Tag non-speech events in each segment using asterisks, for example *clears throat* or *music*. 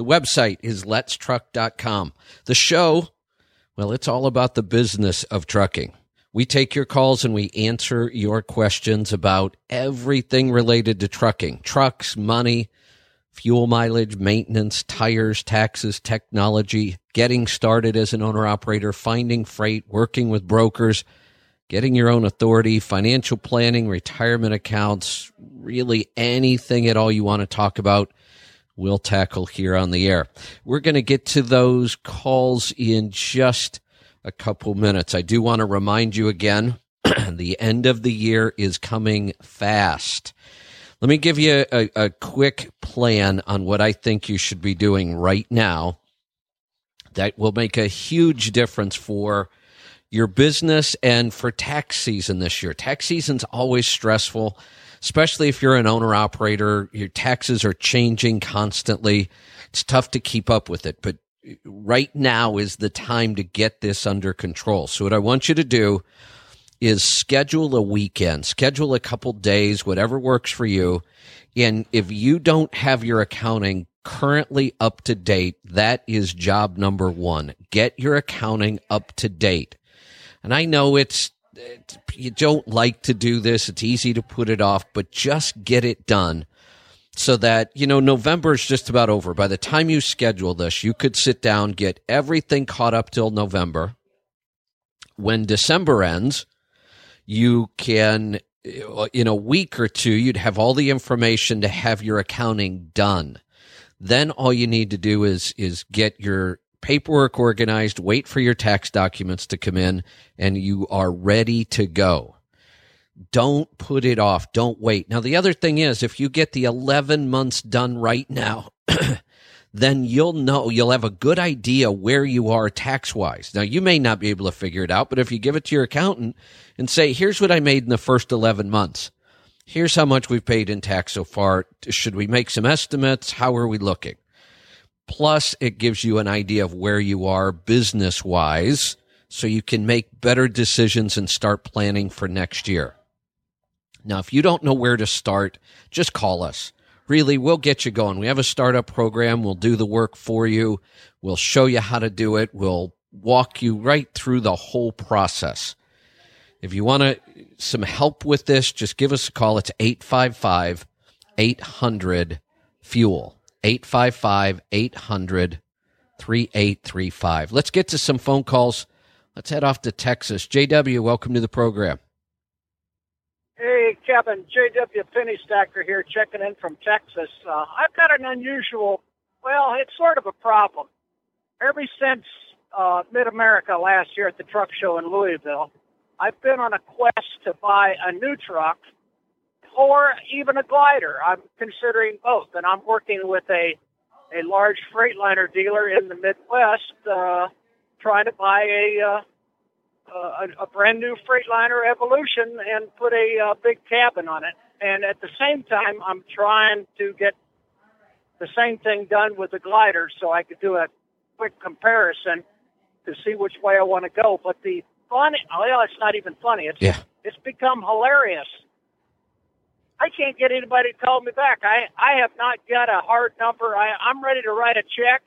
The website is letstruck.com. The show, well, it's all about the business of trucking. We take your calls and we answer your questions about everything related to trucking trucks, money, fuel mileage, maintenance, tires, taxes, technology, getting started as an owner operator, finding freight, working with brokers, getting your own authority, financial planning, retirement accounts, really anything at all you want to talk about we'll tackle here on the air. We're going to get to those calls in just a couple minutes. I do want to remind you again *clears throat* the end of the year is coming fast. Let me give you a, a, quick plan on what I think you should be doing right now that will make a huge difference for your business and for tax season this year. Tax season's always stressful especially if you're an owner operator, your taxes are changing constantly. It's tough to keep up with it, but right now is the time to get this under control. So what I want you to do is schedule a weekend, schedule a couple days, whatever works for you. And if you don't have your accounting currently up to date, that is job number one. Get your accounting up to date. And I know it's you don't like to do this. It's easy to put it off, but just get it done so that, you know, November is just about over. By the time you schedule this, you could sit down, get everything caught up till November. When December ends, you can, uh, in a week or two, you'd have all the information to have your accounting done. Then all you need to do is, is get your paperwork organized, wait for your tax documents to come in, and you are ready to go. Don't put it off. Don't wait. Now, the other thing is, if you get the 11 months done right now, *clears throat* then you'll know, you'll have a good idea where you are tax wise. Now, you may not be able to figure it out, but if you give it to your accountant and say, here's what I made in the first 11 months, here's how much we've paid in tax so far. Should we make some estimates? How are we looking? Plus, it gives you an idea of where you are business wise so you can make better decisions and start planning for next year. Now, if you don't know where to start, just call us. Really, we'll get you going. We have a startup program. We'll do the work for you. We'll show you how to do it. We'll walk you right through the whole process. If you want to, some help with this, just give us a call. It's 855 800 FUEL. 855 800 3835. Let's get to some phone calls. Let's head off to Texas. JW, welcome to the program. Hey, Kevin. JW Penny Stacker here, checking in from Texas. Uh, I've got an unusual, well, it's sort of a problem. Ever since uh, Mid America last year at the truck show in Louisville, I've been on a quest to buy a new truck or even a glider. I'm considering both, and I'm working with a a large Freightliner dealer in the Midwest, uh, trying to buy a, uh, a a brand new Freightliner Evolution and put a uh, big cabin on it. And at the same time, I'm trying to get the same thing done with the glider, so I could do a quick comparison to see which way I want to go. But the funny, well, it's not even funny. It's yeah. it's become hilarious I can't get anybody to call me back. I, I have not got a hard number. I, I'm ready to write a check,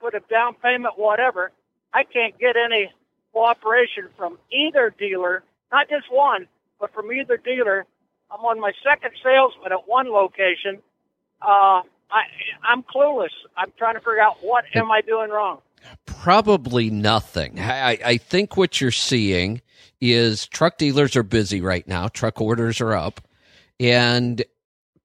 put a down payment, whatever. I can't get any cooperation from either dealer, not just one, but from either dealer. I'm on my second salesman at one location. Uh, I, I'm clueless. I'm trying to figure out what am I doing wrong. Probably nothing. I, I think what you're seeing is truck dealers are busy right now. Truck orders are up and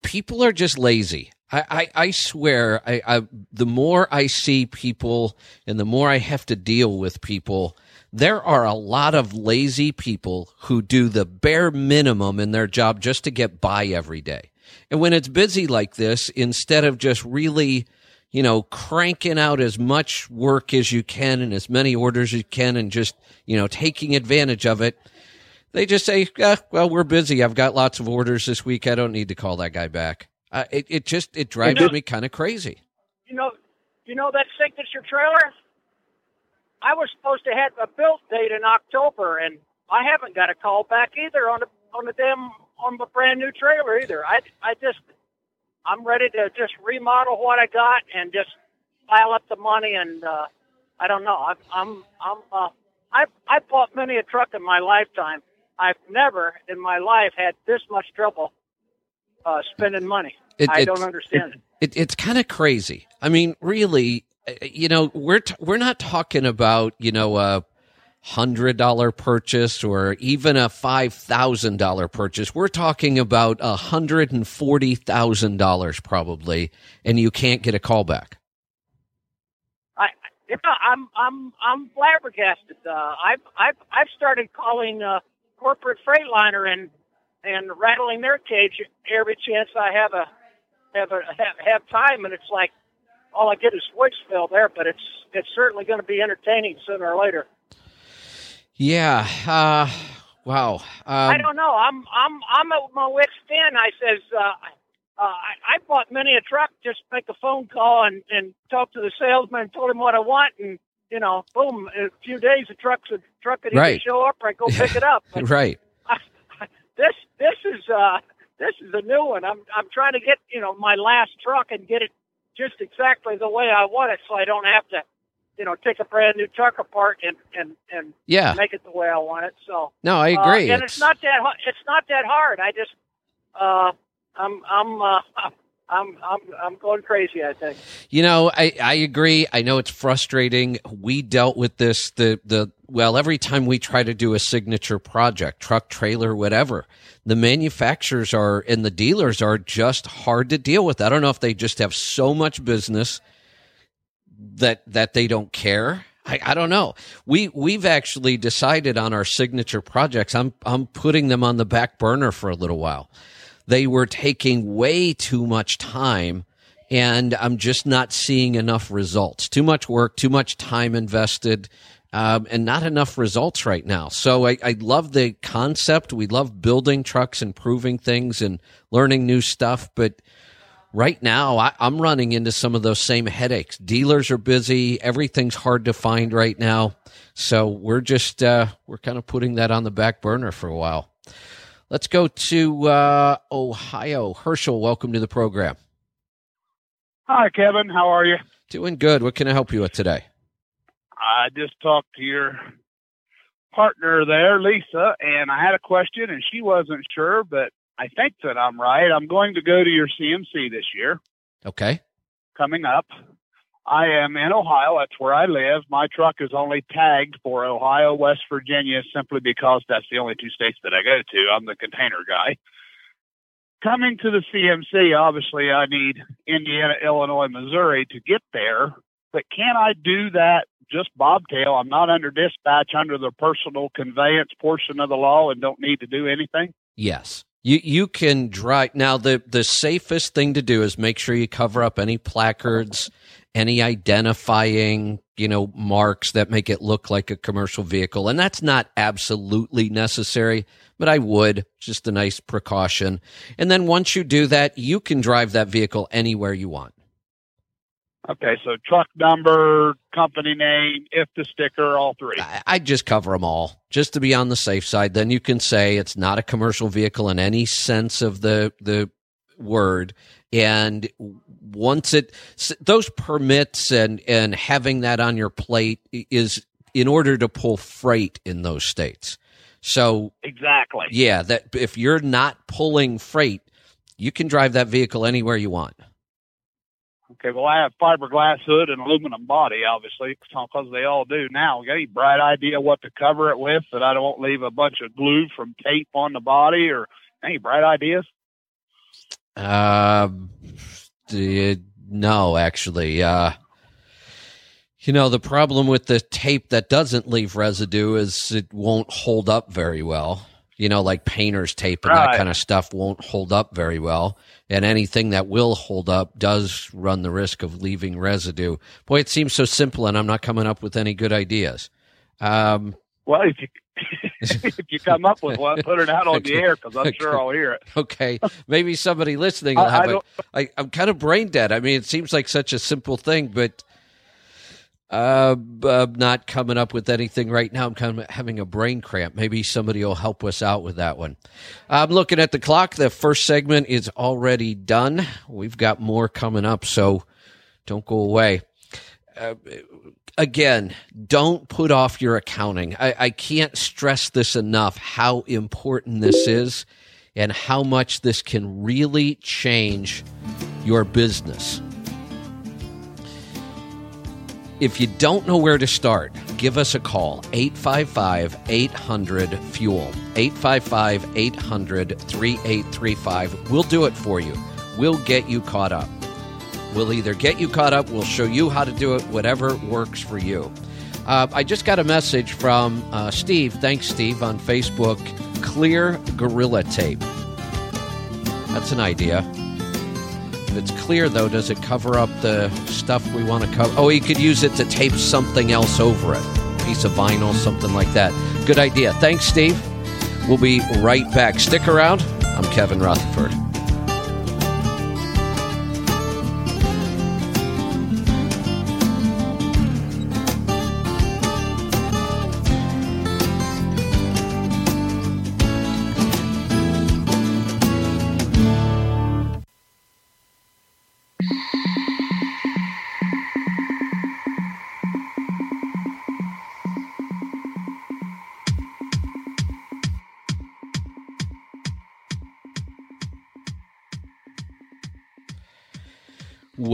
people are just lazy. I, I, I swear, I, I, the more I see people and the more I have to deal with people, there are a lot of lazy people who do the bare minimum in their job just to get by every day. And when it's busy like this, instead of just really, you know, cranking out as much work as you can and as many orders as you can and just, you know, taking advantage of it. They just say, eh, well, we're busy. I've got lots of orders this week. I don't need to call that guy back. Uh, it, it just, it drives You know- me kind of crazy. You know, you know that signature trailer. I was supposed to have a build date in October, and I haven't got a call back either on the on the damn on the brand new trailer either. I I just I'm ready to just remodel what I got and just pile up the money and uh, I don't know. I'm I'm I'm uh, I I bought many a truck in my lifetime. I've never in my life had this much trouble uh, spending money. It- I don't understand it. it, it's kind of crazy. I mean, really, uh, you know, we're t- we're not talking about you know a hundred dollar purchase or even a five thousand dollar purchase. We're talking about a hundred and forty thousand dollars probably, and you can't get a call back. I, yeah, I'm, I'm, I'm flabbergasted. Uh, I've, I've, I've started calling uh, corporate Freightliner and and rattling their cage every chance I have a have a have, have time, and it's like all I get is voicemail there. But it's it's certainly going to be entertaining sooner or later. Yeah. Uh, wow. Um, I don't know. I'm I'm I'm at my wit's end. I says uh, uh, I, I bought many a truck. Just make a phone call and and talk to the salesman. Told him what I want, and you know, boom. In a few days, the truck's a truck could Right. show up I go pick it up. But *laughs* right. *laughs* this this is uh this is a new one. I'm I'm trying to get you know my last truck and get it just exactly the way I want it, so I don't have to you know take a brand new truck apart and and and Yeah. make it the way I want it. So. No, I Uh, agree. and it's, not that it's not that hard. I just uh, I'm I'm uh, I'm I'm I'm going crazy. I think. You know, I, I agree. I know it's frustrating. We dealt with this the the well every time we try to do a signature project, truck, trailer, whatever. The manufacturers are and the dealers are just hard to deal with. I don't know if they just have so much business that that they don't care. I, I don't know. We we've actually decided on our signature projects. I'm I'm putting them on the back burner for a little while. They were taking way too much time and I'm just not seeing enough results. Too much work, too much time invested, um, and not enough results right now. So I, I love the concept. We love building trucks, improving things, and learning new stuff. But right now, I, I'm running into some of those same headaches. Dealers are busy. Everything's hard to find right now. So we're just uh, we're kind of putting that on the back burner for a while. Let's go to uh, Ohio. Herschel, welcome to the program. Hi, Kevin. How are you? Doing good. What can I help you with today? I just talked to your partner there, Lisa, and I had a question, and she wasn't sure, but I think that I'm right. I'm going to go to your CMC this year, Okay. coming up. I am in Ohio. That's where I live. My truck is only tagged for Ohio, West Virginia, simply because that's the only two states that I go to. I'm the container guy. Coming to the CMC, obviously, I need Indiana, Illinois, Missouri to get there. But can I do that just bobtail? I'm not under dispatch under the personal conveyance portion of the law and don't need to do anything. Yes. You you can drive now the the safest thing to do is make sure you cover up any placards, any identifying, you know, marks that make it look like a commercial vehicle. And that's not absolutely necessary, but I would just a nice precaution. And then once you do that, you can drive that vehicle anywhere you want. Okay, so truck number, company name, if the sticker, all three. I- I'd just cover them all just to be on the safe side. Then you can say it's not a commercial vehicle in any sense of the the word. And once it those permits and and having that on your plate is in order to pull freight in those states. So Exactly. yeah, that if you're not pulling freight, you can drive that vehicle anywhere you want. Okay, well, I have fiberglass hood and aluminum body, obviously, because they all do now. Got any bright idea what to cover it with that I don't leave a bunch of glue from tape on the body or any bright ideas? Um, d- no, actually, uh, you know, the problem with the tape that doesn't leave residue is it won't hold up very well. You know, like painter's tape and that kind of stuff won't hold up very well. And anything that will hold up does run the risk of leaving residue. Boy, it seems so simple, and I'm not coming up with any good ideas. Um, Well, if you *clears throat* *laughs* if you come up with one, put it out on the air because I'm sure I'll hear it. *laughs* okay, maybe somebody listening will I- I have it. I, I'm kind of brain dead. I mean, it seems like such a simple thing, but uh, I'm not coming up with anything right now. I'm kind of having a brain cramp. Maybe somebody will help us out with that one. I'm looking at the clock. The first segment is already done. We've got more coming up, so don't go away. Uh, again, don't put off your accounting. I, I can't stress this enough how important this is and how much this can really change your business. If you don't know where to start, give us a call 855 800 Fuel. 855 800 3835. We'll do it for you. We'll get you caught up. We'll either get you caught up, we'll show you how to do it, whatever works for you. Uh, I just got a message from uh, Steve. Thanks, Steve, on Facebook. Clear Gorilla Tape. That's an idea. If it's clear, though, does it cover up the stuff we want to cover? Oh, you could use it to tape something else over it. Piece of vinyl, something like that. Good idea. Thanks, Steve. We'll be right back. Stick around. I'm Kevin Rutherford.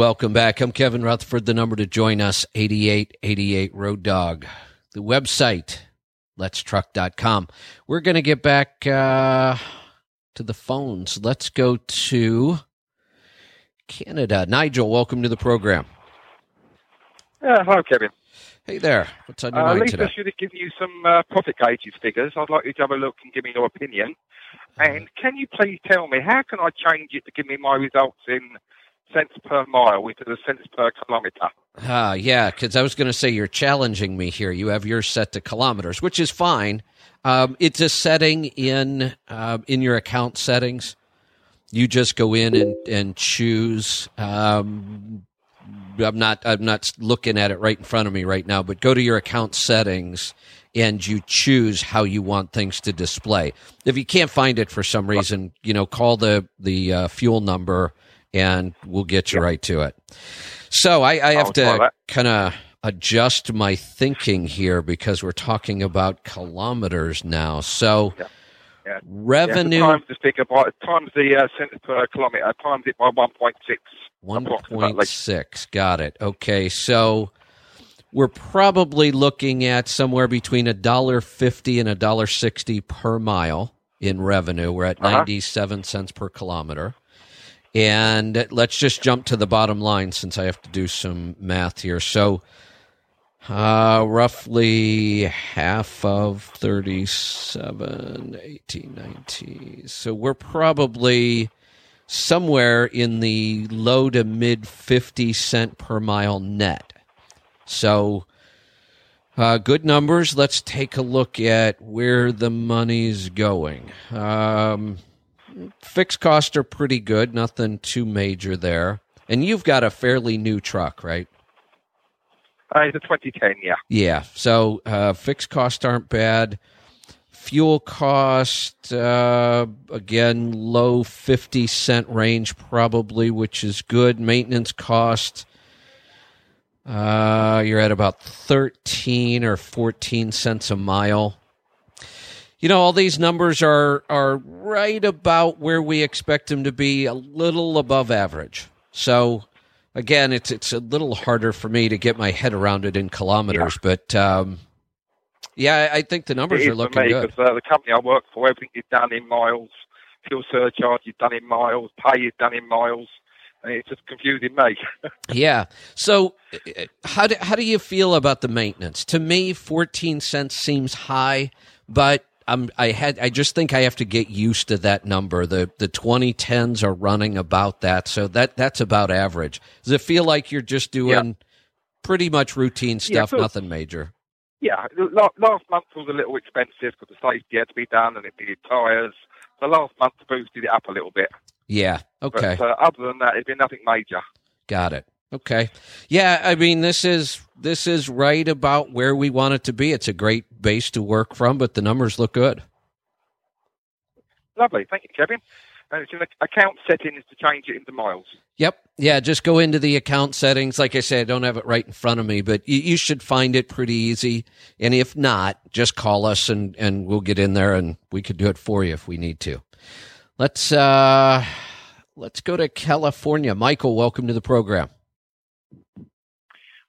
Welcome back. I'm Kevin Rutherford. The number to join us, 8888 Road Dog. The website, letstruck.com. We're going to get back uh, to the phones. Let's go to Canada. Nigel, welcome to the program. Yeah, hello, Kevin. Hey there. What's on your Uh, mind Lisa today? should have given you some uh, profit gauges figures. I'd like you to have a look and give me your opinion. And can you please tell me how can I change it to give me my results in cents per mile instead of cents per kilometre? Ah, yeah, because I was going to say you're challenging me here. You have yours set to kilometers, which is fine. Um, it's a setting in uh, in your account settings. You just go in and and choose. Um, I'm not I'm not looking at it right in front of me right now, but go to your account settings and you choose how you want things to display. If you can't find it for some reason, you know, call the the uh, fuel number and we'll get you right to it. So I, I have I'll to kind of adjust my thinking here because we're talking about kilometers now. So Yeah. Yeah. revenue Yeah, so times the figure by times the uh, cents per kilometre times it by one point six. One point six. Got it. Okay, so we're probably looking at somewhere between a dollar fifty and a dollar sixty per mile in revenue. We're at Uh-huh. ninety-seven cents per kilometer. And let's just jump to the bottom line since I have to do some math here. So, uh, roughly half of 37, 18, 19. So we're probably somewhere in the low to mid 50 cent per mile net. So, uh, good numbers. Let's take a look at where the money's going. Um, fixed costs are pretty good, nothing too major there. And you've got a fairly new truck, right? Uh, it's a 2010, yeah. Yeah. So uh, fixed costs aren't bad. Fuel cost, uh, again, low 50 cent range probably, which is good. Maintenance cost, uh, you're at about 13 or 14 cents a mile. You know, all these numbers are, are right about where we expect them to be, a little above average. So, again, it's it's a little harder for me to get my head around it in kilometers, but um, yeah, I think the numbers are looking me good. uh, the company I work for, everything is done in miles. Fuel surcharge is done in miles. Pay is done in miles. And it's just confusing me. *laughs* Yeah. So, how do how do you feel about the maintenance? To me, fourteen cents seems high, but I'm I had I just think I have to get used to that number. The the 2010s are running about that, so that that's about average. Does it feel like you're just doing Yeah. pretty much routine Yeah, stuff, so- nothing major? Yeah, last month was a little expensive because the safety had to be done and it needed tyres. The last month boosted it up a little bit. Yeah. Okay. But uh, other than that, it's been nothing major. Got it. Okay. Yeah, I mean this is this is right about where we want it to be. It's a great base to work from, but the numbers look good. Lovely. Thank you, Kevin. And it's in the account settings to change it into miles. Yep. Yeah, just go into the account settings. Like I said, I don't have it right in front of me, but you, you should find it pretty easy. And if not, just call us and, and we'll get in there and we could do it for you if we need to. Let's uh let's go to California. Michael, welcome to the program.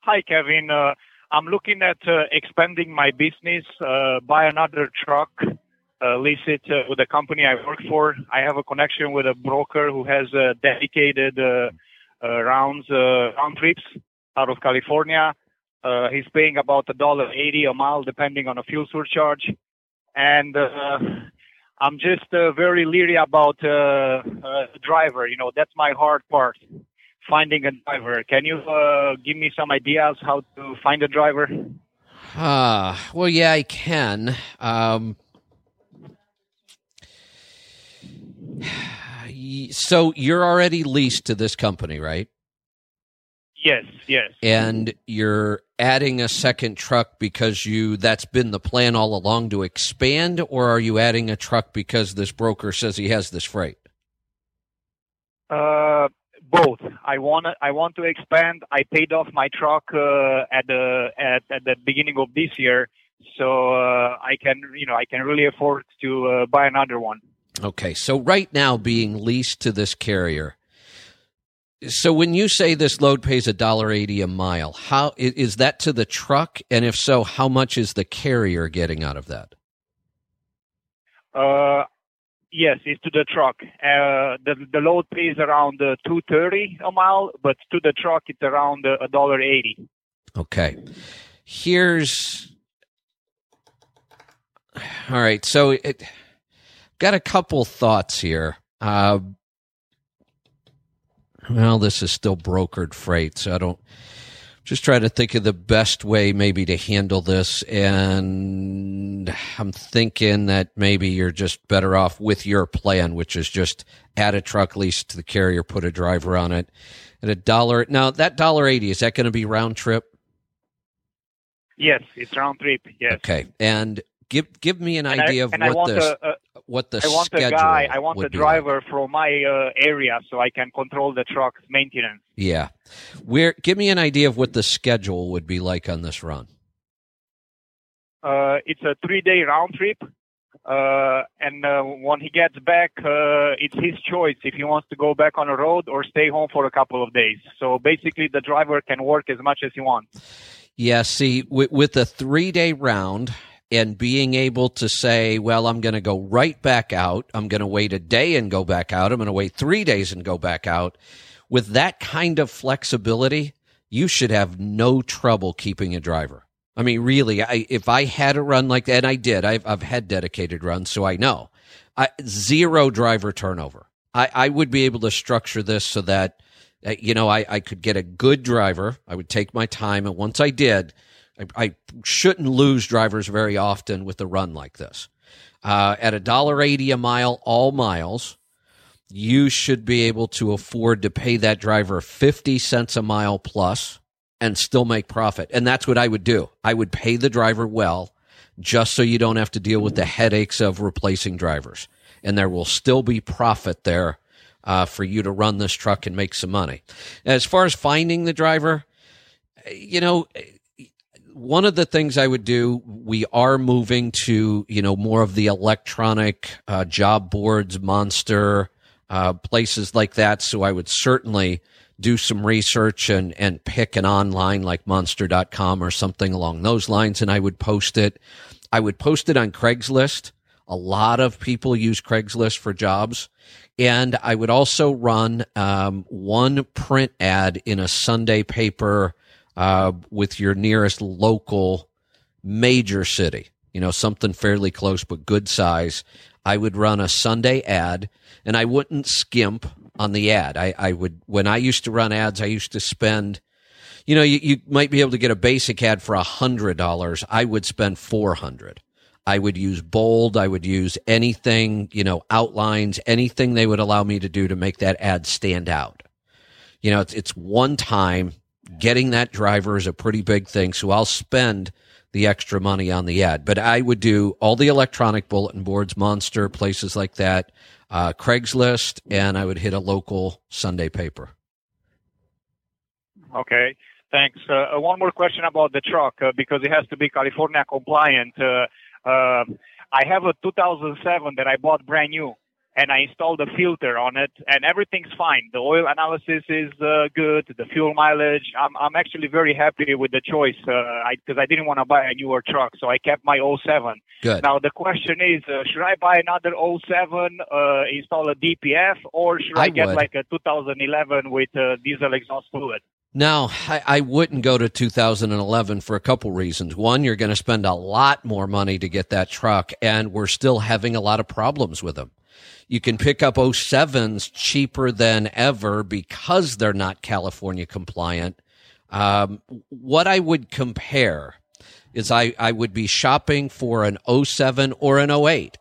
Hi, Kevin. Uh, I'm looking at uh, expanding my business, uh, buy another truck, uh, lease it uh, with the company I work for. I have a connection with a broker who has uh, dedicated rounds, uh, round trips out of California. Uh, he's paying about a dollar eighty a mile, depending on a fuel surcharge. And uh, I'm just very leery about the driver. You know, that's my hard part finding a driver. Can you uh, give me some ideas how to find a driver? Ah, well, yeah, I can. Um, so you're already leased to this company, right? Yes, yes. And you're adding a second truck because you that's been the plan all along to expand, or are you adding a truck because this broker says he has this freight? Uh, both. I want I want to expand. I paid off my truck uh, at the at, at the beginning of this year, so uh, I can you know I can really afford to uh, buy another one. Okay, so right now being leased to this carrier. So when you say this load pays a dollar eighty a mile, how is that to the truck? And if so, how much is the carrier getting out of that? Uh, yes, it's to the truck. Uh, the the load pays around uh, two thirty a mile, but to the truck it's around uh, a dollar eighty. Okay, here's all right. So it got a couple thoughts here. Uh, well, this is still brokered freight, so I don't. Just try to think of the best way maybe to handle this, and I'm thinking that maybe you're just better off with your plan, which is just add a truck lease to the carrier, put a driver on it, at a dollar. Now that dollar eighty is that going to be round trip? Yes, it's round trip. Yes. Okay, and give give me an And idea I, of what the a, a, what the I want a schedule guy. I want a be like. driver from my uh, area so I can control the truck's maintenance. Yeah, where give me an idea of what the schedule would be like on this run. Uh, it's a three-day round trip, uh, and uh, when he gets back, uh, it's his choice if he wants to go back on the road or stay home for a couple of days. So basically, the driver can work as much as he wants. Yeah, see, with, with a three day round and being able to say, well, I'm going to go right back out. I'm going to wait a day and go back out. I'm going to wait three days and go back out. With that kind of flexibility, you should have no trouble keeping a driver. I mean, really, I, if I had a run like that, and I did, I've, I've had dedicated runs, so I know. I, zero driver turnover. I, I would be able to structure this so that uh, you know, I, I could get a good driver. I would take my time. And once I did, I, I shouldn't lose drivers very often with a run like this. Uh, at a dollar eighty a mile, all miles, you should be able to afford to pay that driver 50 cents a mile plus and still make profit. And that's what I would do. I would pay the driver well just so you don't have to deal with the headaches of replacing drivers. And there will still be profit there uh, for you to run this truck and make some money. As far as finding the driver, you know, one of the things I would do, we are moving to, you know, more of the electronic uh, job boards, Monster, uh, places like that. So I would certainly do some research and, and pick an online like monster.com or something along those lines. And I would post it. I would post it on Craigslist. A lot of people use Craigslist for jobs. And I would also run um, one print ad in a Sunday paper uh, with your nearest local major city. you know, something fairly close but good size, I would run a Sunday ad and I wouldn't skimp on the ad. I, I would, when I used to run ads, I used to spend, you know, you, you might be able to get a basic ad for a hundred dollars. I would spend 400. I would use bold. I would use anything, you know, outlines, anything they would allow me to do to make that ad stand out. You know, it's, it's one time getting that driver is a pretty big thing. So I'll spend the extra money on the ad. But I would do all the electronic bulletin boards, Monster, places like that, uh, Craigslist, and I would hit a local Sunday paper. Okay, thanks. Uh, one more question about the truck uh, because it has to be California compliant. Uh, uh, I have a 2007 that I bought brand new and I installed a filter on it, and everything's fine. The oil analysis is uh, good. The fuel mileage, I'm I'm actually very happy with the choice because uh, I, I didn't want to buy a newer truck, so I kept my 07. Good. Now the question is, uh, should I buy another 07, uh, install a DPF, or should I, I get would. like a 2011 with uh, diesel exhaust fluid? Now, I, I wouldn't go to 2011 for a couple reasons. One, you're going to spend a lot more money to get that truck, and we're still having a lot of problems with them. You can pick up 07s cheaper than ever because they're not California compliant. Um, what I would compare is I, I would be shopping for an 07 or an 08.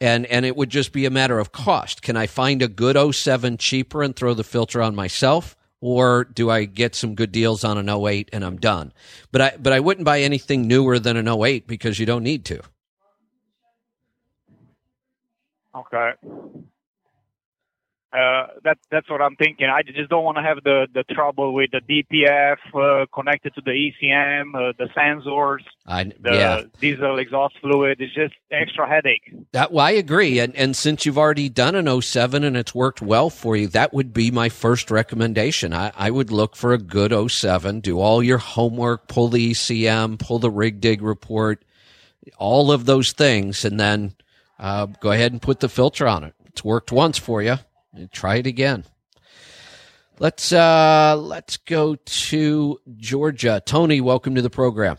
And, and it would just be a matter of cost. Can I find a good 07 cheaper and throw the filter on myself? Or do I get some good deals on an 08 and I'm done? But I, but I wouldn't buy anything newer than an 08 because you don't need to. Okay. Uh, that that's what I'm thinking. I just don't want to have the, the trouble with the DPF uh, connected to the ECM, uh, the sensors, I, the yeah. diesel exhaust fluid. It's just extra headache. That, well, I agree. And, and since you've already done an 07 and it's worked well for you, that would be my first recommendation. I, I would look for a good 07, do all your homework, pull the ECM, pull the rig dig report, all of those things, and then uh, go ahead and put the filter on it. It's worked once for you. Try it again. Let's uh, let's go to Georgia. Tony, welcome to the program.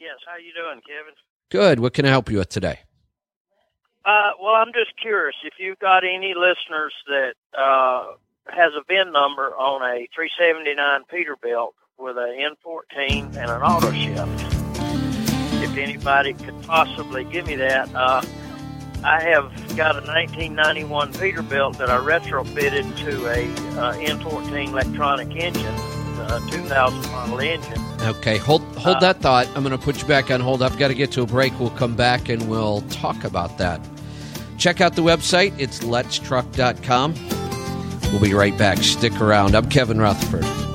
Yes, how you doing, Kevin? Good. What can I help you with today? Uh, well, I'm just curious if you've got any listeners that uh, has a VIN number on a 379 Peterbilt with an N14 and an auto shift. If anybody could possibly give me that, uh, I have got a 1991 Peterbilt that I retrofitted to a uh, N14 electronic engine, uh, 2000 model engine. Okay, hold hold Uh, that thought. I'm going to put you back on hold. I've got to get to a break. We'll come back and we'll talk about that. Check out the website. It's letstruck.com. We'll be right back. Stick around. I'm Kevin Rutherford.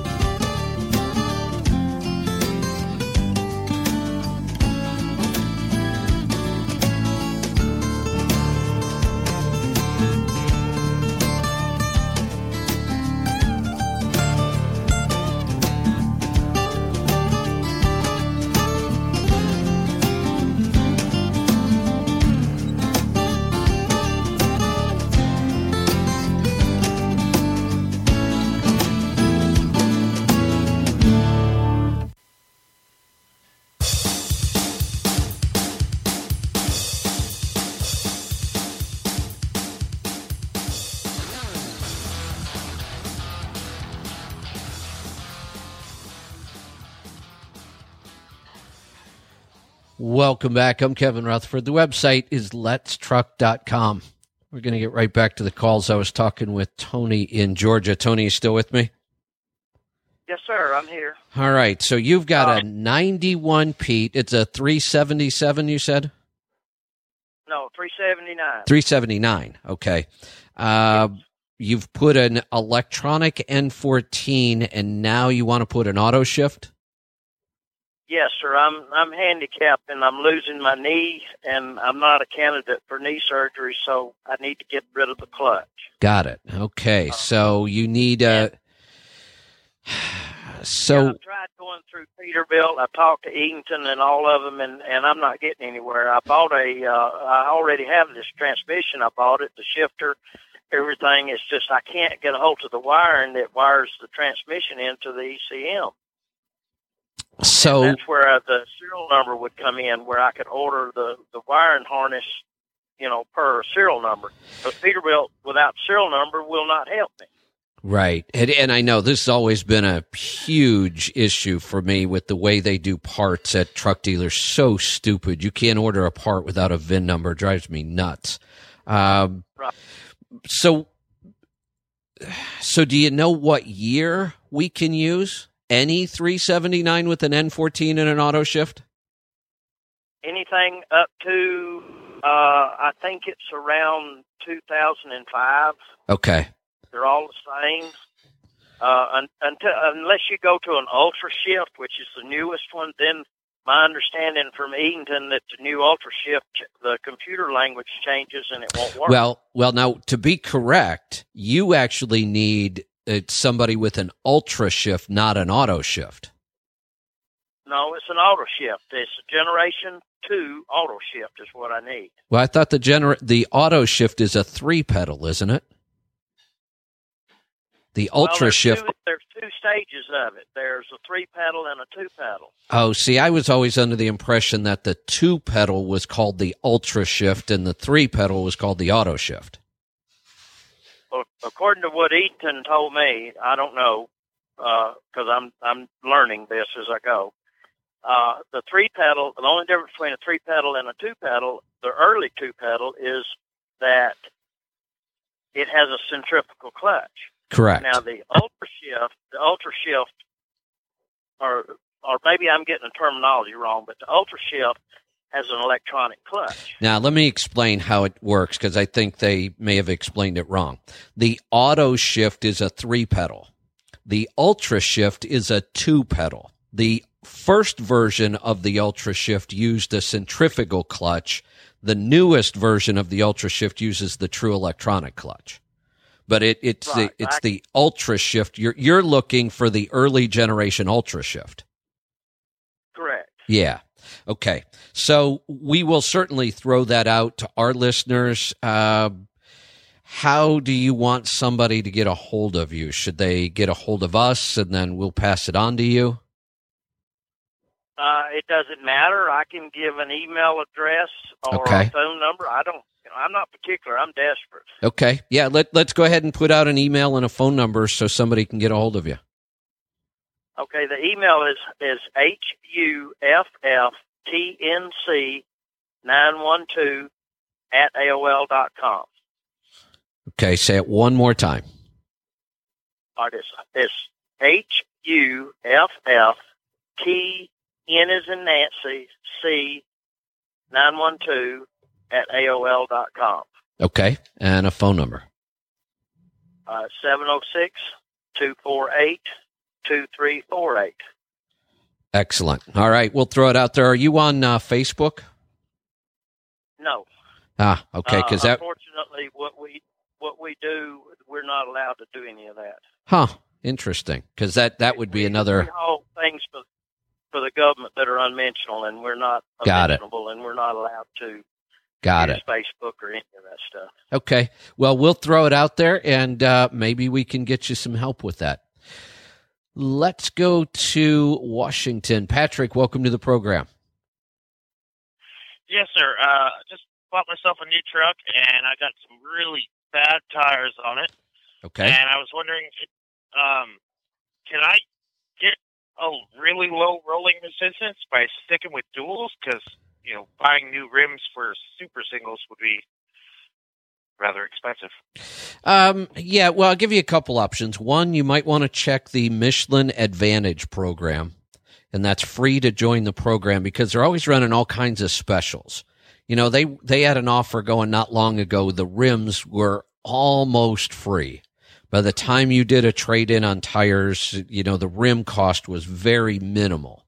Welcome back. I'm Kevin Rutherford. The website is letstruck.com. We're going to get right back to the calls. I was talking with Tony in Georgia. Tony, you still with me? Yes, sir, I'm here. All right. So you've got a 91 Pete. It's a 377, you said? No, 379. 379. Okay. Uh, you've put an electronic N14 and now you want to put an auto shift? Yes, sir. I'm I'm handicapped and I'm losing my knee, and I'm not a candidate for knee surgery, so I need to get rid of the clutch. Got it. Okay. So you need a. *sighs* So Yeah, I've tried going through Peterbilt. I talked to Eatonton and all of them, and and I'm not getting anywhere. I bought a. Uh, I already have this transmission. I bought it, the shifter, everything. It's just I can't get a hold of the wiring that wires the transmission into the ECM. So That's where uh, the serial number would come in where I could order the the wiring harness, you know, per serial number. But Peterbilt without serial number will not help me. Right. And, and I know this has always been a huge issue for me with the way they do parts at truck dealers. So stupid. You can't order a part without a VIN number. It drives me nuts. Um, Right. So, so do you know what year we can use any 379 with an N14 and an auto shift? Anything up to uh, I think it's around 2005. Okay. They're all the same. Uh, un, until, unless you go to an Ultra Shift, which is the newest one, then my understanding from Eatonton that the new Ultra Shift, the computer language changes and it won't work. Well, well, now to be correct, you actually need uh, somebody with an ultra shift, not an auto shift. no, it's an Auto Shift. It's a Generation Two Auto Shift is what I need. Well, I thought the gener- the auto shift is a three pedal, isn't it? The well, ultra there's shift. Two, there's two stages of it. There's a three pedal and a two pedal. Oh, see, I was always under the impression that the two pedal was called the ultra shift and the three pedal was called the auto shift. According to what Eaton told me, I don't know because I'm I'm learning this as I go. Uh, the three pedal, the only difference between a three pedal and a two pedal, the early two pedal is that it has a centrifugal clutch. Correct. Now the ultra shift, the ultra shift, or or maybe I'm getting the terminology wrong, but the ultra shift has an electronic clutch. Now, let me explain how it works because I think they may have explained it wrong. The auto shift is a three pedal. The ultra shift is a two pedal. The first version of the ultra shift used a centrifugal clutch. The newest version of the ultra shift uses the true electronic clutch. But it, it's Right. the it's I- the ultra shift. You're you're looking for the early generation ultra shift. Correct. Yeah. Okay. So we will certainly throw that out to our listeners. Uh, how do you want somebody to get a hold of you? Should they get a hold of us and then we'll pass it on to you? Uh, it doesn't matter. I can give an email address or Okay. a phone number. I don't. I'm not particular. I'm desperate. Okay. Yeah. Let, let's go ahead and put out an email and a phone number so somebody can get a hold of you. Okay. The email is is h u f f t n c nine one two at aol dot com. Okay. Say it one more time. All right, it's, it's H U F F T N is in Nancy C nine one two at AOL dot com. Okay. And a phone number. Uh seven oh six two four eight two three four eight. Excellent. All right. We'll throw it out there. Are you on uh, Facebook? No. Ah, okay. Because uh, that, unfortunately what we what we do we're not allowed to do any of that. huh. Interesting. Because that, that would be We- another. we haul things for for the government that are unmentionable and we're not Got it. and we're not allowed to Got it. Facebook or any of that stuff. Okay. Well, we'll throw it out there and uh, maybe we can get you some help with that. Let's go to Washington. Patrick, welcome to the program. Yes, sir. Uh, just bought myself a new truck, and I got some really bad tires on it. Okay. And I was wondering, um, can I get a really low rolling resistance by sticking with duals? Because you know, buying new rims for super singles would be rather expensive. Um, yeah, well, I'll give you a couple options. One, you might want to check the Michelin Advantage program, and that's free to join the program because they're always running all kinds of specials. You know, they they had an offer going not long ago. The rims were almost free. By the time you did a trade in on tires, you know, the rim cost was very minimal.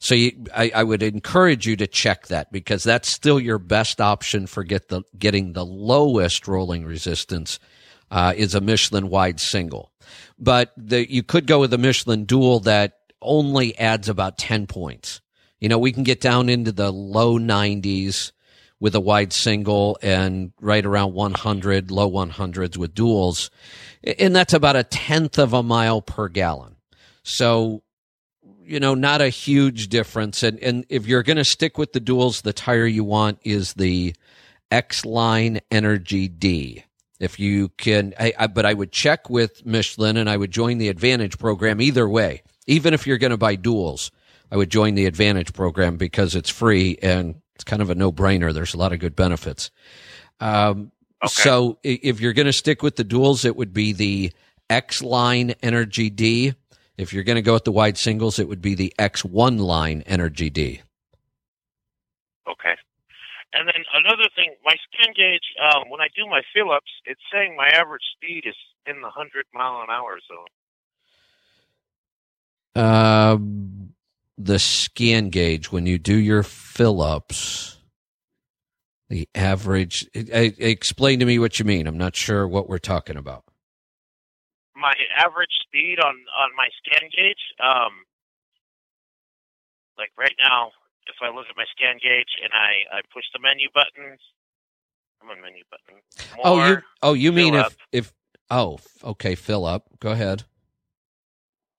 So you, I, I would encourage you to check that because that's still your best option for get the getting the lowest rolling resistance uh, is a Michelin wide single. But the, you could go with a Michelin dual that only adds about 10 points. You know, we can get down into the low 90s with a wide single and right around 100, low 100s with duals. And that's about a tenth of a mile per gallon. So you know, not a huge difference. And and if you're going to stick with the duals, the tire you want is the X Line Energy D. If you can, I, I, but I would check with Michelin and I would join the Advantage program either way. Even if you're going to buy duals, I would join the Advantage program because it's free and it's kind of a no brainer. There's a lot of good benefits. Um, okay. So if you're going to stick with the duals, it would be the X Line Energy D. If you're going to go with the wide singles, it would be the X1 line Energy D. Okay. And then another thing, my scan gauge, um, when I do my fill ups, it's saying my average speed is in the 100 mile an hour zone. Uh, the scan gauge, when you do your fill ups, the average, explain to me what you mean. I'm not sure what we're talking about. My average speed on, on my scan gauge, um, like right now, if I look at my scan gauge and I, I push the menu buttons, I'm on menu button. More, oh, you oh you mean if if oh okay, fill up. Go ahead.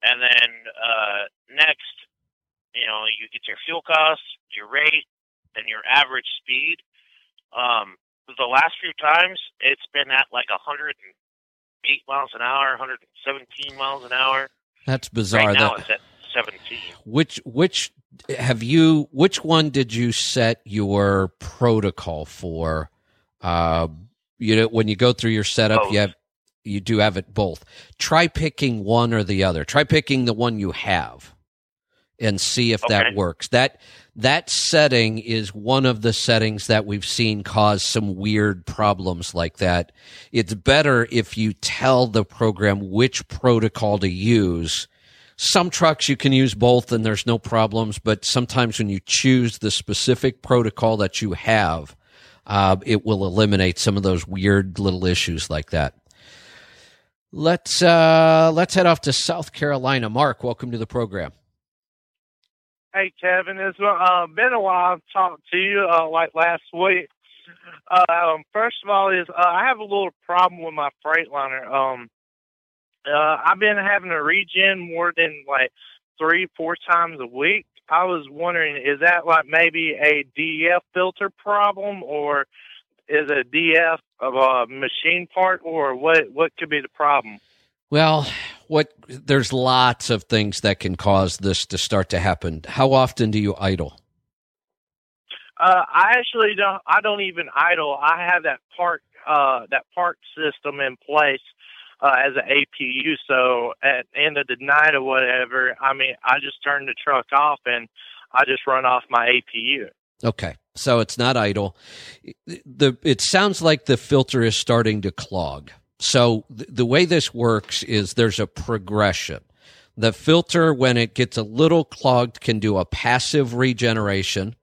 And then uh, next, you know, you get your fuel costs, your rate, and your average speed. Um, the last few times, it's been at like 108 miles an hour, 117 miles an hour. That's bizarre. Right now, that, it's at 17. Which which have you? Which one did you set your protocol for? Uh, you know, when you go through your setup, both. you have you do have it both. Try picking one or the other. Try picking the one you have, and see if okay. that works. That that setting is one of the settings that we've seen cause some weird problems like that. It's better if you tell the program which protocol to use some trucks you can use both and there's no problems, but sometimes when you choose the specific protocol that you have, uh, it will eliminate some of those weird little issues like that. Let's uh, let's head off to South Carolina. Mark, welcome to the program. Hey, Kevin. It's uh, been a while I've talked to you, uh, like last week. Uh, um, first of all, is uh, I have a little problem with my Freightliner. Um, uh, I've been having to regen more than like three, four times a week. I was wondering, is that like maybe a DF filter problem, or is a DF of a machine part, or what? What could be the problem? Well, what there's lots of things that can cause this to start to happen. How often do you idle? Uh, I actually don't. I don't even idle. I have that park, uh, that park system in place uh, as an APU. So at the end of the night or whatever, I mean, I just turn the truck off and I just run off my APU. Okay. So it's not idle. The it sounds like the filter is starting to clog. So th- the way this works is there's a progression. The filter, when it gets a little clogged, can do a passive regeneration.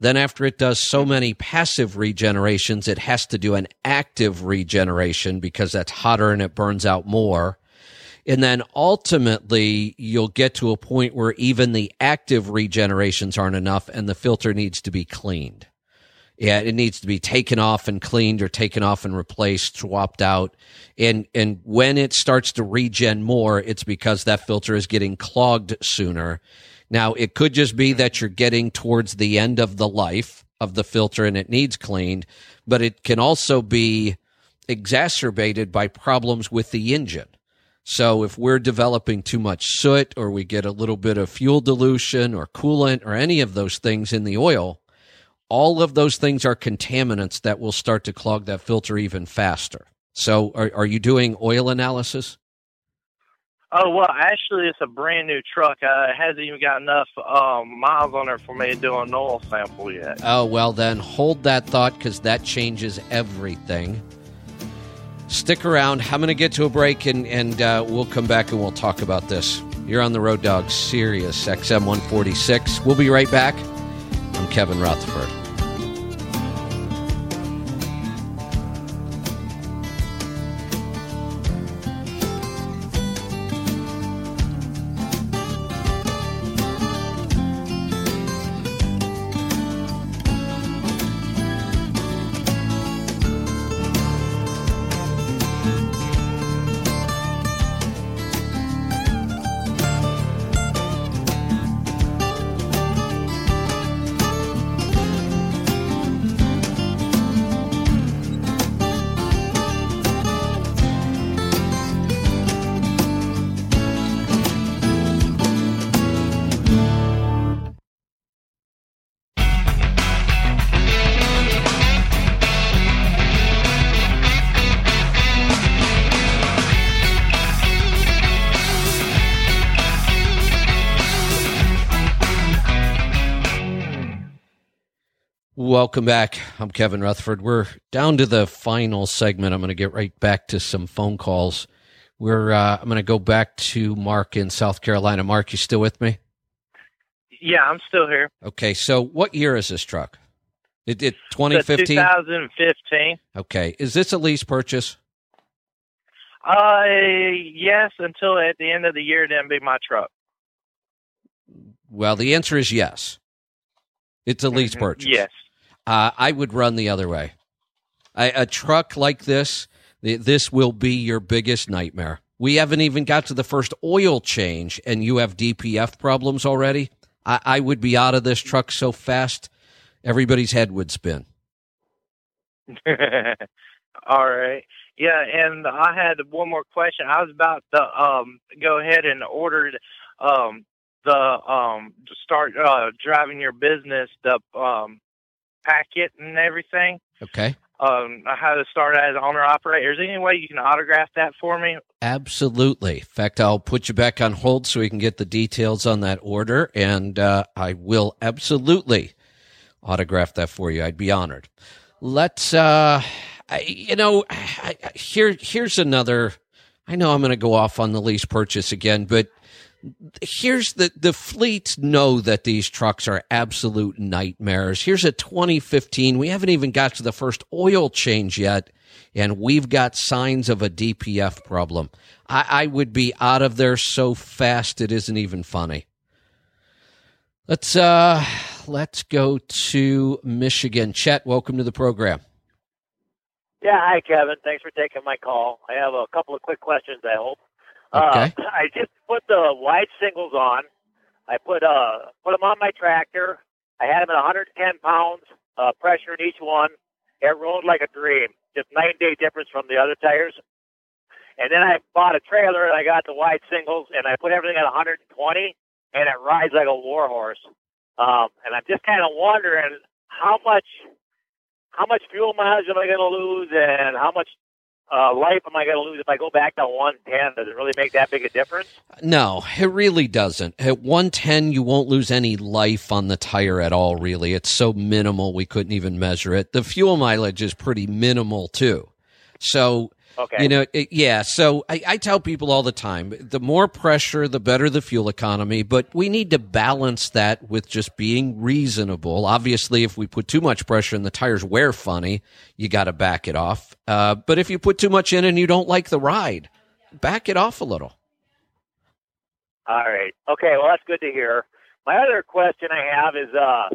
Then, after it does so many passive regenerations, it has to do an active regeneration because that's hotter and it burns out more. And then ultimately, you'll get to a point where even the active regenerations aren't enough and the filter needs to be cleaned. Yeah, it needs to be taken off and cleaned or taken off and replaced, swapped out. And, and when it starts to regen more, it's because that filter is getting clogged sooner now, it could just be that you're getting towards the end of the life of the filter and it needs cleaned, but it can also be exacerbated by problems with the engine. So if we're developing too much soot or we get a little bit of fuel dilution or coolant or any of those things in the oil, all of those things are contaminants that will start to clog that filter even faster. So are, are you doing oil analysis? Oh well, actually, it's a brand new truck. Uh, it hasn't even got enough um, miles on it for me to do an oil sample yet. Oh well, then hold that thought because that changes everything. Stick around. I'm going to get to a break and and uh, we'll come back and we'll talk about this. You're on the Road Dog Sirius XM 146. We'll be right back. I'm Kevin Rutherford. Welcome back. I'm Kevin Rutherford. We're down to the final segment. I'm going to get right back to some phone calls. We're uh, I'm going to go back to Mark in South Carolina. Mark, you still with me? Yeah, I'm still here. Okay, so what year is this truck? It, it 2015. 2015. Okay, is this a lease purchase? Uh, yes, until at the end of the year, then be my truck. Well, the answer is yes. It's a lease Mhm. purchase. Yes. Uh, I would run the other way. I, a truck like this, this will be your biggest nightmare. We haven't even got to the first oil change, and you have DPF problems already. I, I would be out of this truck so fast, everybody's head would spin. *laughs* All right. Yeah, and I had one more question. I was about to um go ahead and order um the um start uh driving your business the um packet and everything. Okay. Um I had to start as an owner operator. Is there any way you can autograph that for me? Absolutely. In fact, I'll put you back on hold so we can get the details on that order, and uh, I will absolutely autograph that for you. I'd be honored. Let's, uh, I, you know, I, I- here here's another. I know I'm going to go off on the lease purchase again, but here's the the fleets know that these trucks are absolute nightmares. Here's a 2015. We haven't even got to the first oil change yet, and we've got signs of a DPF problem. I, I would be out of there so fast it isn't even funny. Let's uh let's go to Michigan. Chet, welcome to the program. Yeah, hi Kevin. Thanks for taking my call. I have a couple of quick questions. I hope. Okay. Uh, *laughs* I just put the wide singles on. I put uh put them on my tractor. I had them at 110 pounds uh, pressure in each one. It rolled like a dream. Just night and day difference from the other tires. And then I bought a trailer and I got the wide singles and I put everything at 120 and it rides like a war horse. Um, and I'm just kind of wondering how much how much fuel mileage am I going to lose, and how much uh, life am I going to lose if I go back to 110? Does it really make that big a difference? No, it really doesn't. At 110, you won't lose any life on the tire at all, really. It's so minimal, we couldn't even measure it. The fuel mileage is pretty minimal, too. So, Okay. you know, it, yeah. So I, I tell people all the time the more pressure, the better the fuel economy, but we need to balance that with just being reasonable. Obviously, if we put too much pressure and the tires wear funny, you got to back it off. Uh, but if you put too much in and you don't like the ride, back it off a little. All right. Okay. Well, that's good to hear. My other question I have is, uh,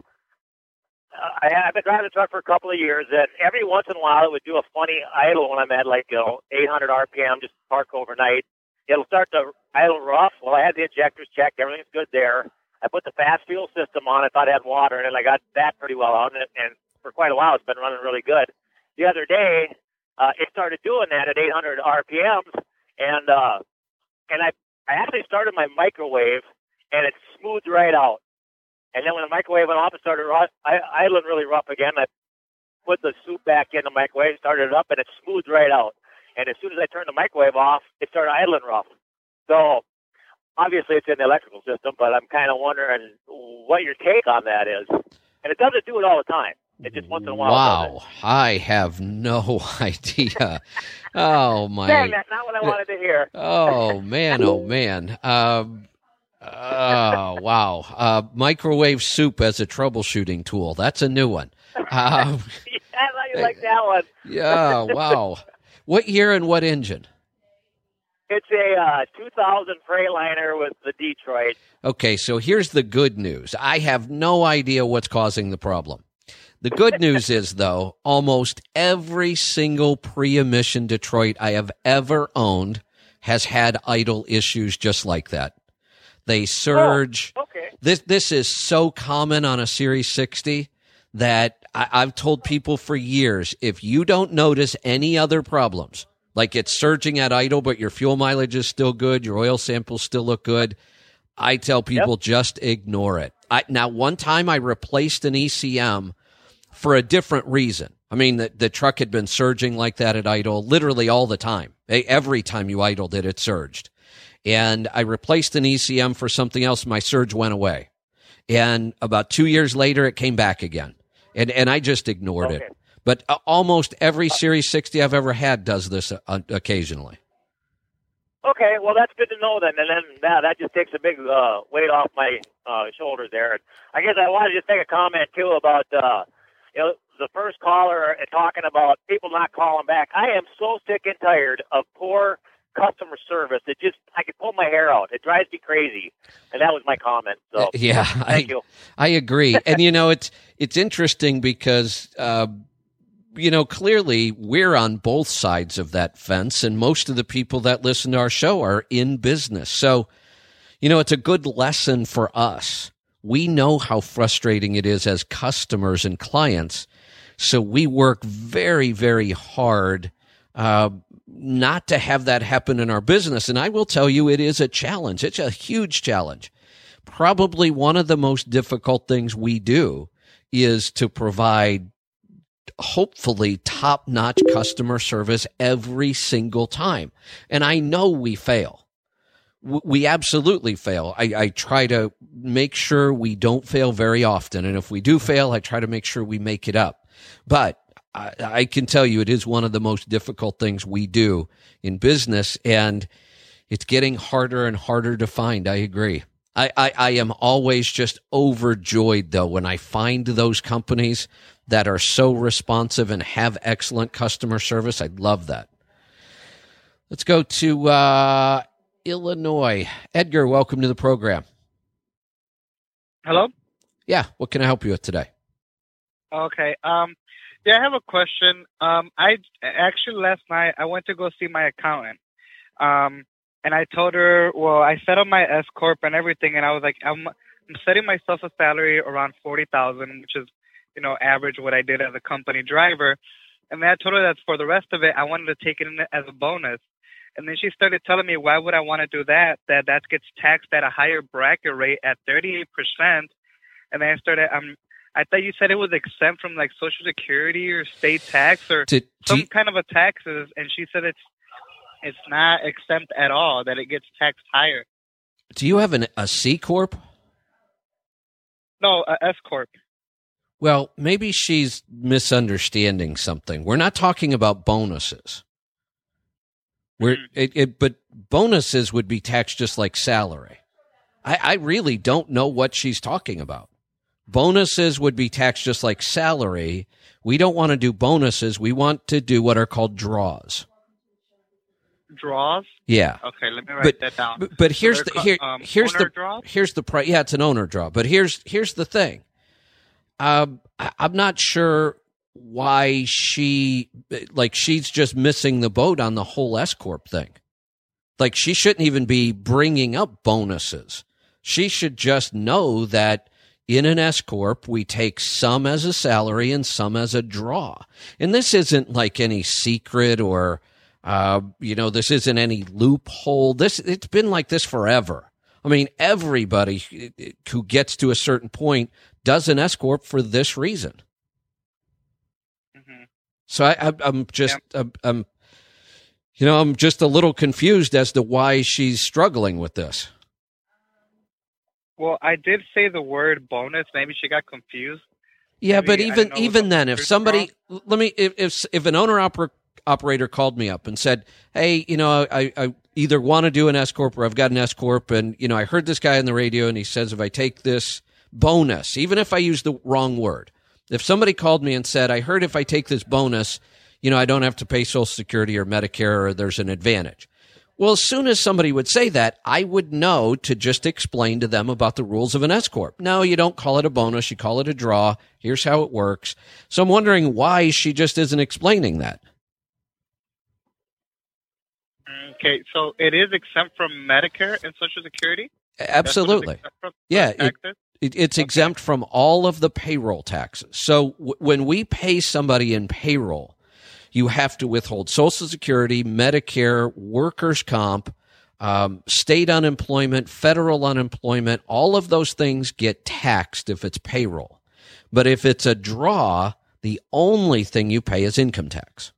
I have been driving the truck for a couple of years, and every once in a while it would do a funny idle when I'm at like you know 800 RPM, just park overnight. It'll start to idle rough. Well, I had the injectors checked, everything's good there. I put the FASS fuel system on. I thought it had water, and I got that pretty well out, and, and for quite a while it's been running really good. The other day, uh, it started doing that at 800 RPMs, and uh, and I I actually started my microwave, and it smoothed right out. And then when the microwave went off, it started ru- I, idling really rough again. I put the soup back in the microwave, started it up, and it smoothed right out. And as soon as I turned the microwave off, it started idling rough. So obviously it's in the electrical system, but I'm kind of wondering what your take on that is. And it doesn't do it all the time. It just once in a while. Wow, I have no *laughs* idea. oh my! Dang, that's not what I wanted to hear. Oh man! Oh *laughs* man! Um, oh wow! Uh, microwave soup as a troubleshooting tool. That's a new one. *laughs* Um, yeah, I thought you like that one. yeah. Wow. What year and what engine? It's a uh, 2000 Freightliner with the Detroit. Okay, so here's the good news. I have no idea what's causing the problem. The good news is, though, almost every single pre emission Detroit I have ever owned has had idle issues just like that. They oh, surge. Okay. This, this is so common on a Series 60 that I, I've told people for years if you don't notice any other problems, like it's surging at idle, but your fuel mileage is still good, your oil samples still look good, I tell people just ignore it. I, now, one time I replaced an ECM for a different reason. I mean, the, the truck had been surging like that at idle literally all the time. Every time you idled it, it surged. And I replaced an ECM for something else. My surge went away. And about two years later, it came back again. and and I just ignored Okay. it. But uh, almost every Series 60 I've ever had does this uh, occasionally. Okay, well that's good to know then, and then that that just takes a big uh, weight off my uh, shoulders there. And I guess I wanted to just make a comment too about uh, you know the first caller talking about people not calling back. I am so sick and tired of poor customer service. It just I could pull my hair out. It drives me crazy, and that was my comment. So yeah, thank I, you. I agree. *laughs* and you know, it's it's interesting because uh, you know clearly we're on both sides of that fence, and most of the people that listen to our show are in business. So, you know, it's a good lesson for us. We know how frustrating it is as customers and clients, so we work very, very hard. Uh, not to have that happen in our business. And I will tell you, it is a challenge. It's a huge challenge probably one of the most difficult things we do is to provide hopefully top notch customer service every single time. And I know we fail. We absolutely fail. I, I try to make sure we don't fail very often. And if we do fail, I try to make sure we make it up. But I, I can tell you it is one of the most difficult things we do in business. And it's getting harder and harder to find. I agree. I, I, I am always just overjoyed though when I find those companies that are so responsive and have excellent customer service. I love that. Let's go to uh, Illinois. Edgar, welcome to the program. Hello. Yeah, what can I help you with today? Okay. Um, yeah, I have a question. Um, I actually last night I went to go see my accountant. Um, and I told her, well, I set up my S corp and everything, and I was like, I'm, I'm setting myself a salary around forty thousand, which is, you know, average what I did as a company driver. And then I told her that for the rest of it, I wanted to take it in as a bonus. And then she started telling me, why would I want to do that? That that gets taxed at a higher bracket rate at 38%. And then I started, um, I thought you said it was exempt from like Social Security or state tax or To- some do- kind of a taxes. And she said it's it's not exempt at all. That it gets taxed higher. Do you have an, a C corp? No, a S corp. Well, maybe she's misunderstanding something. We're not talking about bonuses. We're mm-hmm. it, it, but bonuses would be taxed just like salary. I, I really don't know what she's talking about. Bonuses would be taxed just like salary. We don't want to do bonuses. We want to do what are called draws. Draws. Yeah. Okay, let me write But- that down. But, but here's they're the here, um, here's the draws? here's the price. Yeah, it's an owner draw. But here's here's the thing. Um, I- I'm not sure why she like she's just missing the boat on the whole S corp thing. Like she shouldn't even be bringing up bonuses. She should just know that in an S corp we take some as a salary and some as a draw. And this isn't like any secret or uh, you know this isn't any loophole. This it's been like this forever. I mean, everybody who gets to a certain point does an S corp for this reason. So I, I'm just, I'm, I'm, you know, I'm just a little confused as to why she's struggling with this. Well, I did say the word bonus. Maybe she got confused. Yeah, Maybe but even didn't know it was even then, if somebody let me if if if an owner oper, operator called me up and said, "Hey, you know, I I either want to do an S corp or I've got an S corp, and you know, I heard this guy on the radio and he says if I take this bonus, even if I use the wrong word, if somebody called me and said, I heard if I take this bonus, you know, I don't have to pay Social Security or Medicare or there's an advantage." Well, as soon as somebody would say that, I would know to just explain to them about the rules of an S corp. No, you don't call it a bonus; you call it a draw. Here's how it works. So I'm wondering why she just isn't explaining that. Okay, so it is exempt from Medicare and Social Security. That's what it's Absolutely. Yeah, it, it, it's exempt from all of the payroll taxes. So w- when we pay somebody in payroll, you have to withhold Social Security, Medicare, workers' comp, um, state unemployment, federal unemployment. All of those things get taxed if it's payroll. But if it's a draw, the only thing you pay is income tax.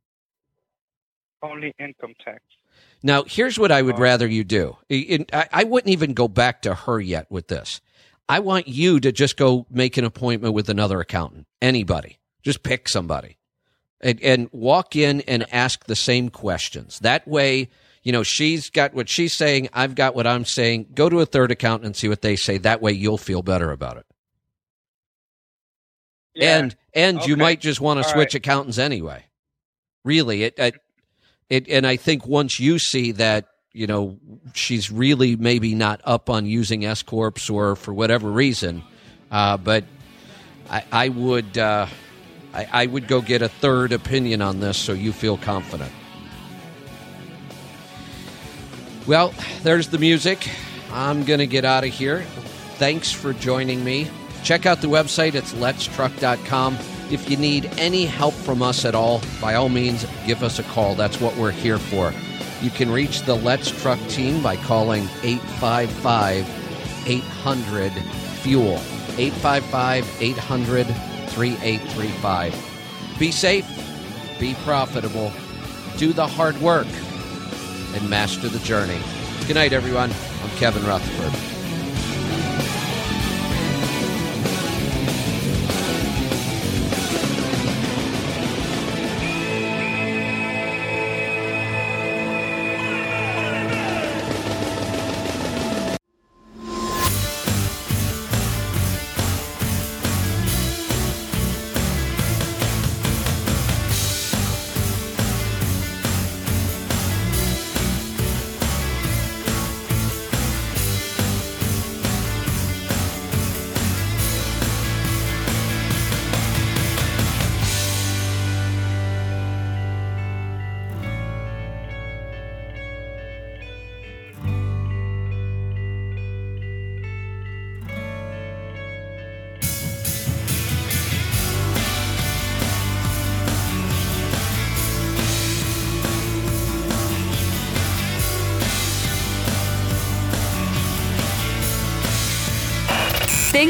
Only income tax. Now, here's what I would rather you do. I I wouldn't even go back to her yet with this. I want you to just go make an appointment with another accountant, anybody. Just pick somebody and, and walk in and ask the same questions. That way, you know, she's got what she's saying. I've got what I'm saying. Go to a third accountant and see what they say. That way you'll feel better about it. Yeah. And, and you might just want to All switch right. accountants anyway. Really, it, it, it, and I think once you see that, you know, she's really maybe not up on using S corps or for whatever reason, uh, but I, I would, uh, I, I would go get a third opinion on this so you feel confident. Well, there's the music. I'm going to get out of here. Thanks for joining me. Check out the website. It's letstruck.com. If you need any help from us at all, by all means, give us a call. That's what we're here for. You can reach the Let's Truck team by calling 855 800 FUEL. 855 800 3835. Be safe, be profitable, do the hard work, and master the journey. Good night, everyone. I'm Kevin Rutherford.